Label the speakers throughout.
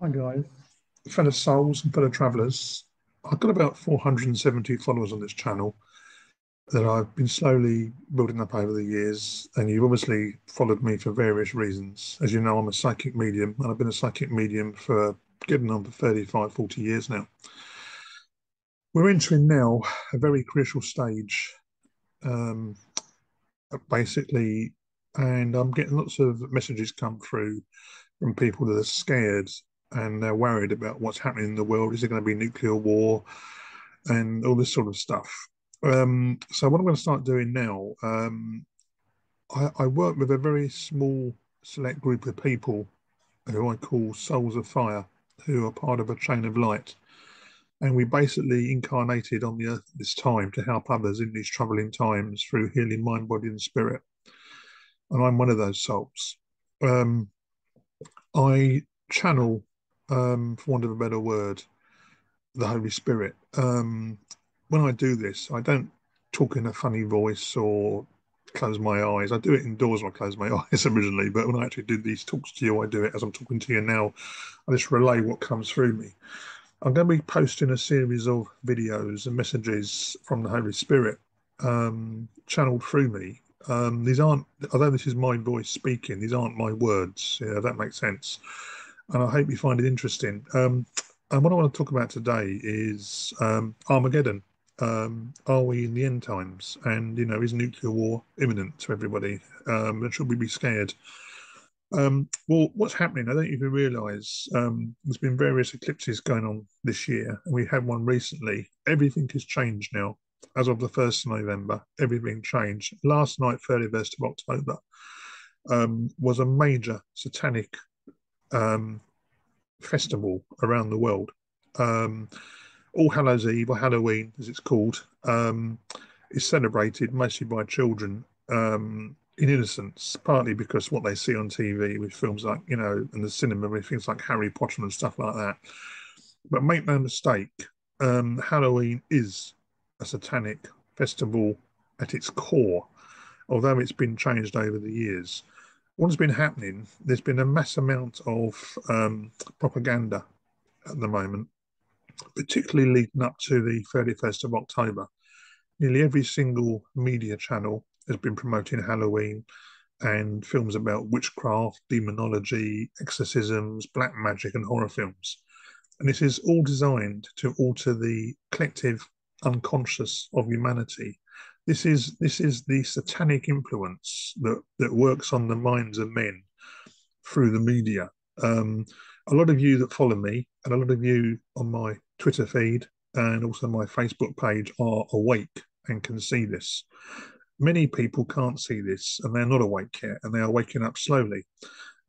Speaker 1: Hi guys, fellow souls and fellow travellers. I've got about 470 followers on this channel that I've been slowly building up over the years, and you've obviously followed me for various reasons. As you know, I'm a psychic medium, and I've been a psychic medium for getting on for 35, 40 years now. We're entering now a very crucial stage, um, basically, and I'm getting lots of messages come through from people that are scared and they're worried about what's happening in the world. Is there going to be nuclear war and all this sort of stuff? Um, so what I'm going to start doing now, um, I, I, work with a very small select group of people who I call souls of fire, who are part of a chain of light. And we basically incarnated on the earth at this time to help others in these troubling times through healing mind, body, and spirit. And I'm one of those souls. Um, I channel um, for want of a better word, the Holy Spirit. Um, when I do this, I don't talk in a funny voice or close my eyes. I do it indoors when I close my eyes originally, but when I actually do these talks to you, I do it as I'm talking to you now. I just relay what comes through me. I'm going to be posting a series of videos and messages from the Holy Spirit um, channeled through me. Um, these aren't, although this is my voice speaking, these aren't my words. Yeah, that makes sense and I hope you find it interesting. Um, and what I want to talk about today is um, Armageddon. Um, are we in the end times? And you know, is nuclear war imminent to everybody? Um, and should we be scared? Um, well, what's happening? I don't even realise. Um, there's been various eclipses going on this year, and we had one recently. Everything has changed now. As of the first of November, everything changed. Last night, 31st of October, was a major satanic um, festival around the world. Um, All Hallows Eve or Halloween, as it's called, um, is celebrated mostly by children um, in innocence, partly because what they see on TV with films like, you know, and the cinema with things like Harry Potter and stuff like that. But make no mistake, um, Halloween is a satanic festival at its core, although it's been changed over the years what's been happening, there's been a mass amount of um, propaganda at the moment, particularly leading up to the 31st of October. Nearly every single media channel has been promoting Halloween and films about witchcraft, demonology, exorcisms, black magic, and horror films. And this is all designed to alter the collective unconscious of humanity this is this is the satanic influence that that works on the minds of men through the media. Um, a lot of you that follow me, and a lot of you on my Twitter feed and also my Facebook page are awake and can see this. Many people can't see this, and they're not awake yet, and they are waking up slowly.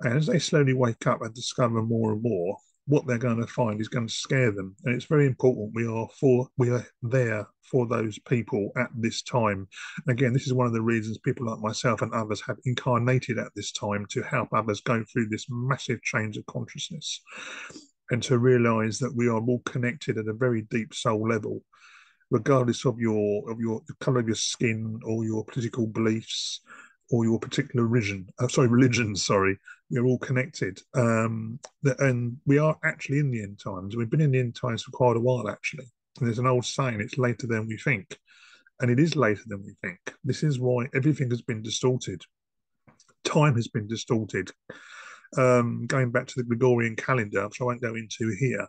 Speaker 1: And as they slowly wake up and discover more and more, what they're going to find is going to scare them. And it's very important we are for we are there for those people at this time. Again, this is one of the reasons people like myself and others have incarnated at this time to help others go through this massive change of consciousness and to realize that we are all connected at a very deep soul level regardless of your of your the color of your skin or your political beliefs or your particular religion, uh, sorry, religion, sorry, we're all connected. Um, and we are actually in the end times. We've been in the end times for quite a while, actually. And there's an old saying, it's later than we think. And it is later than we think. This is why everything has been distorted. Time has been distorted. Um, going back to the Gregorian calendar, which I won't go into here,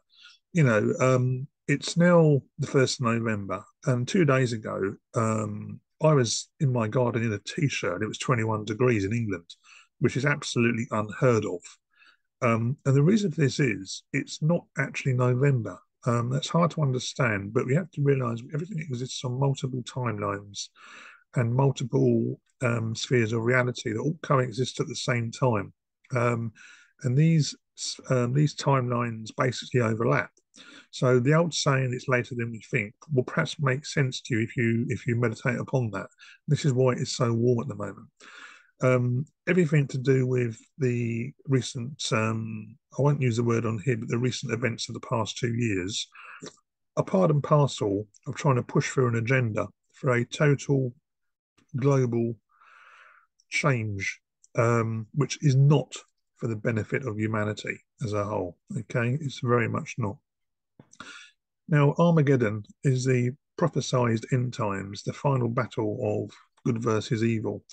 Speaker 1: you know, um, it's now the 1st of November. And two days ago, um, I was in my garden in a t-shirt. and It was 21 degrees in England, which is absolutely unheard of. Um, and the reason for this is it's not actually November. Um, that's hard to understand, but we have to realize everything exists on multiple timelines and multiple um, spheres of reality that all coexist at the same time. Um, and these um, these timelines basically overlap. So the old saying "it's later than we think" will perhaps make sense to you if you if you meditate upon that. This is why it's so warm at the moment. Um, everything to do with the recent, um, I won't use the word on here, but the recent events of the past two years, a part and parcel of trying to push through an agenda for a total global change, um, which is not for the benefit of humanity as a whole. Okay, it's very much not. Now, Armageddon is the prophesied end times, the final battle of good versus evil.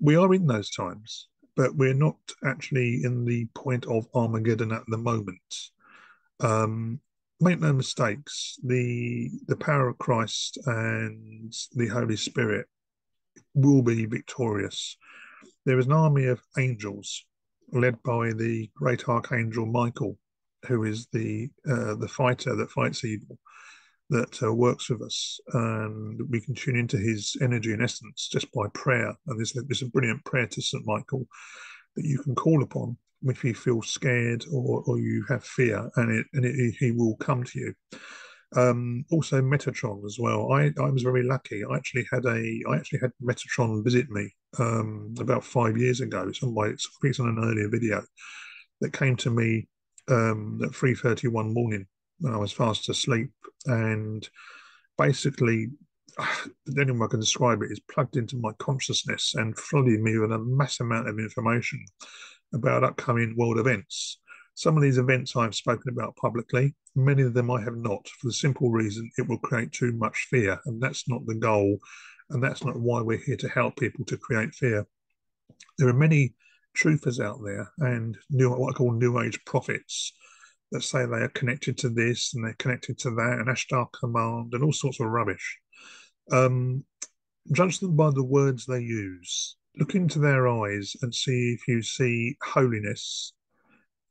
Speaker 1: We are in those times, but we're not actually in the point of Armageddon at the moment. Um, make no mistakes, the the power of Christ and the Holy Spirit will be victorious. There is an army of angels led by the great archangel Michael, who is the uh, the fighter that fights evil, that uh, works with us, and we can tune into his energy and essence just by prayer. And there's, there's a brilliant prayer to St. Michael that you can call upon if you feel scared or, or you have fear, and it and it, he will come to you. Um, also Metatron as well. I, I was very lucky. I actually had a I actually had Metatron visit me um, about five years ago. It's on my it's on an earlier video that came to me um, at three thirty one morning when I was fast asleep, and basically, the only way I can describe it is plugged into my consciousness and flooded me with a mass amount of information about upcoming world events. Some of these events I've spoken about publicly, many of them I have not, for the simple reason it will create too much fear, and that's not the goal, and that's not why we're here to help people to create fear. There are many truthers out there and new what I call new age prophets that say they are connected to this and they're connected to that and Ashtar command and all sorts of rubbish. Um, judge them by the words they use. Look into their eyes and see if you see holiness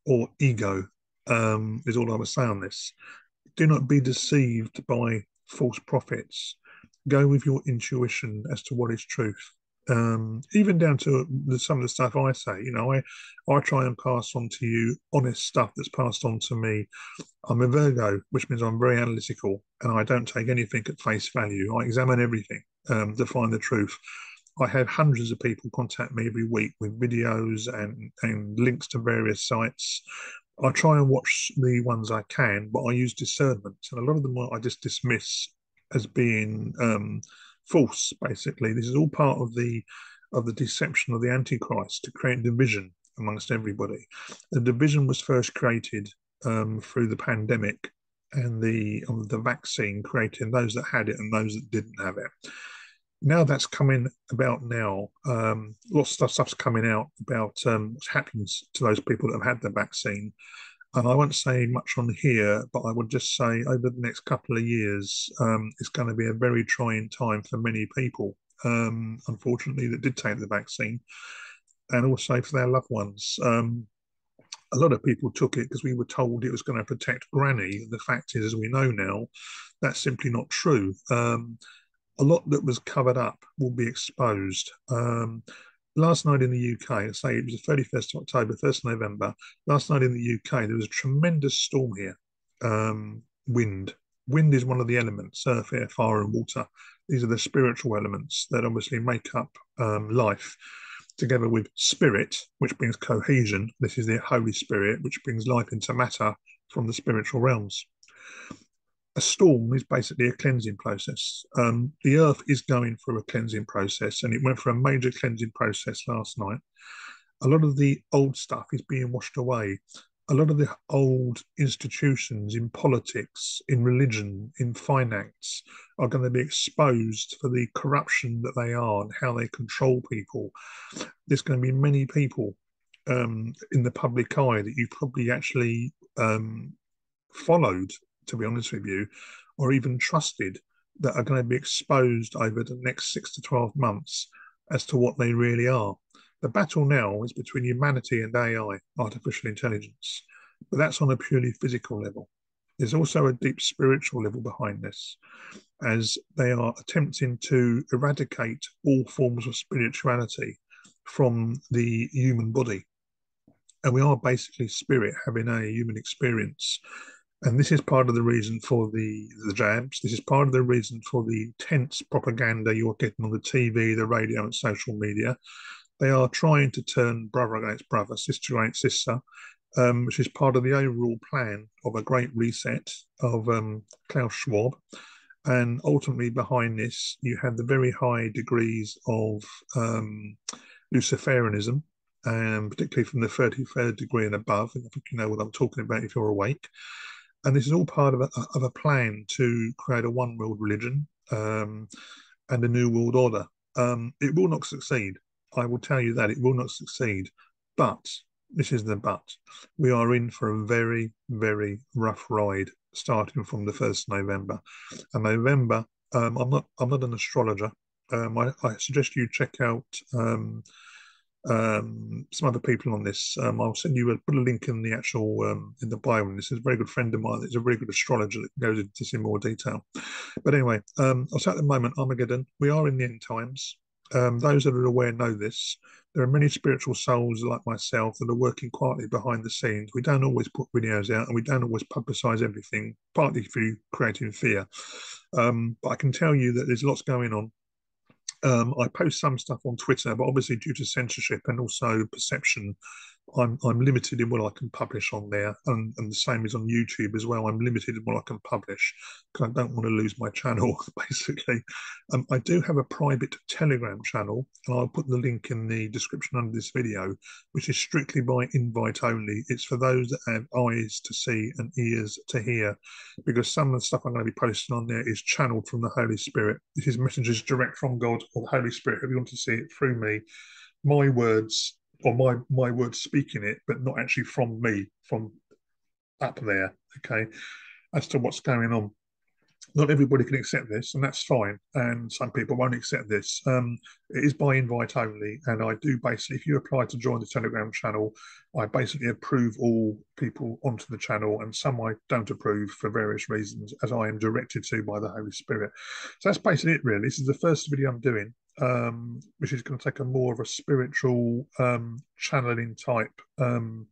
Speaker 1: or ego. Um, is all I would say on this. Do not be deceived by false prophets. Go with your intuition as to what is truth um, even down to some of the stuff I say. You know, I I try and pass on to you honest stuff that's passed on to me. I'm a Virgo, which means I'm very analytical, and I don't take anything at face value. I examine everything um, to find the truth. I have hundreds of people contact me every week with videos and, and links to various sites. I try and watch the ones I can, but I use discernment, and a lot of them I just dismiss as being um, false. Basically, this is all part of the of the deception of the Antichrist to create division amongst everybody. The division was first created um, through the pandemic and the the vaccine, creating those that had it and those that didn't have it. Now that's coming about now. Um, lots of stuff, stuff's coming out about um, what happens to those people that have had the vaccine and I won't say much on here, but I would just say over the next couple of years, um, it's going to be a very trying time for many people, um, unfortunately, that did take the vaccine, and also for their loved ones. Um, a lot of people took it because we were told it was going to protect Granny. The fact is, as we know now, that's simply not true. Um, a lot that was covered up will be exposed. Last night in the UK, say it was the 31st of October, 1st November. Last night in the UK, there was a tremendous storm here. Um, wind. Wind is one of the elements, earth, air, fire, and water. These are the spiritual elements that obviously make up um, life, together with spirit, which brings cohesion. This is the Holy Spirit, which brings life into matter from the spiritual realms a storm is basically a cleansing process. Um, the earth is going through a cleansing process, and it went through a major cleansing process last night. A lot of the old stuff is being washed away. A lot of the old institutions in politics, in religion, in finance are going to be exposed for the corruption that they are and how they control people. There's going to be many people um, in the public eye that you probably actually um, followed to be honest with you, or even trusted that are going to be exposed over the next six to 12 months as to what they really are. The battle now is between humanity and AI, artificial intelligence, but that's on a purely physical level. There's also a deep spiritual level behind this, as they are attempting to eradicate all forms of spirituality from the human body. And we are basically spirit having a human experience and this is part of the reason for the, the jabs. This is part of the reason for the intense propaganda you're getting on the TV, the radio, and social media. They are trying to turn brother against brother, sister against sister, um, which is part of the overall plan of a great reset of um, Klaus Schwab. And ultimately, behind this, you have the very high degrees of um, Luciferianism, and particularly from the 33rd degree and above. I think you know what I'm talking about if you're awake. And this is all part of a, of a plan to create a one world religion um, and a new world order. Um, it will not succeed. I will tell you that it will not succeed. But this is the but. We are in for a very, very rough ride starting from the first November. And November, um, I'm not I'm not an astrologer. Um, I, I, suggest you check out um, some other people on this. Um, I'll send you a put a link in the actual um, in the bio. And this is a very good friend of mine. He's a very good astrologer that goes into this in more detail. But anyway, um, I'll say at the moment, Armageddon. We are in the end times. Um, those that are aware know this. There are many spiritual souls like myself that are working quietly behind the scenes. We don't always put videos out and we don't always publicize everything, partly through creating fear. Um, but I can tell you that there's lots going on. Um, I post some stuff on Twitter, but obviously due to censorship and also perception, I'm I'm limited in what I can publish on there, and, and the same is on YouTube as well. I'm limited in what I can publish because I don't want to lose my channel. Basically, um, I do have a private Telegram channel, and I'll put the link in the description under this video, which is strictly by invite only. It's for those that have eyes to see and ears to hear, because some of the stuff I'm going to be posting on there is channeled from the Holy Spirit. This is messages direct from God or the Holy Spirit. If you want to see it through me, my words or my my words speaking it, but not actually from me, from up there. Okay, as to what's going on. Not everybody can accept this, and that's fine. And some people won't accept this. Um, it is by invite only, and I do basically, if you apply to join the Telegram channel, I basically approve all people onto the channel, and some I don't approve for various reasons, as I am directed to by the Holy Spirit. So that's basically it, really. This is the first video I'm doing um, which is going to take a more of a spiritual um, channeling type um,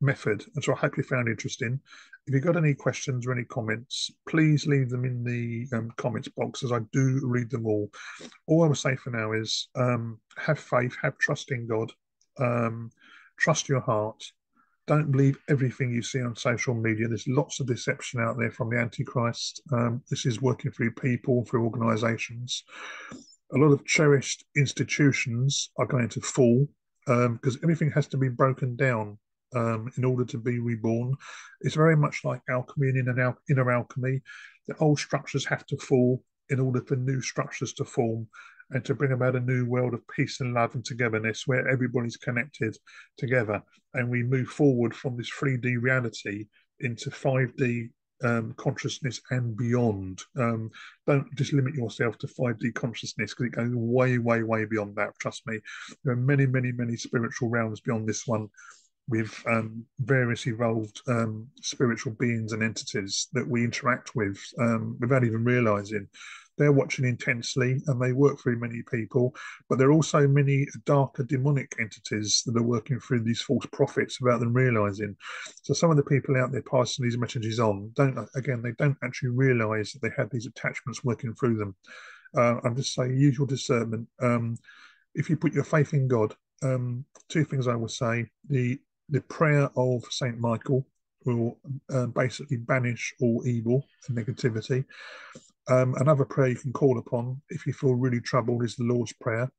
Speaker 1: method. And so I hope you found interesting. If you've got any questions or any comments, please leave them in the um, comments box as I do read them all. All I will say for now is um, have faith, have trust in God, um, trust your heart. Don't believe everything you see on social media. There's lots of deception out there from the Antichrist. this is working through people, through organizations a lot of cherished institutions are going to fall because um, everything has to be broken down um, in order to be reborn. It's very much like alchemy and inner, al- inner alchemy. The old structures have to fall in order for new structures to form and to bring about a new world of peace and love and togetherness where everybody's connected together. And we move forward from this 3D reality into 5D um, consciousness and beyond. Um, don't just limit yourself to 5D consciousness because it goes way, way, way beyond that. Trust me. There are many, many, many spiritual realms beyond this one with um, various evolved um, spiritual beings and entities that we interact with um, without even realizing. They're watching intensely and they work through many people, but there are also many darker demonic entities that are working through these false prophets without them realizing. So some of the people out there passing these messages on don't, again, they don't actually realize that they have these attachments working through them. Uh, I'm just saying, use your discernment. Um, if you put your faith in God, um, two things I will say: the the prayer of Saint Michael will uh, basically banish all evil and negativity. Um, another prayer you can call upon if you feel really troubled is the Lord's Prayer,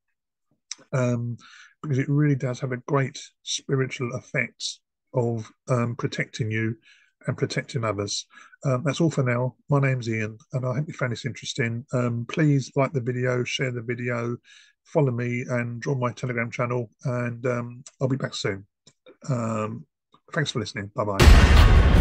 Speaker 1: um, because it really does have a great spiritual effect of um, protecting you and protecting others. Um, that's all for now. My name's Ian, and I hope you found this interesting. Um, please like the video, share the video, follow me, and join my Telegram channel. And um, I'll be back soon. thanks for listening. Bye bye.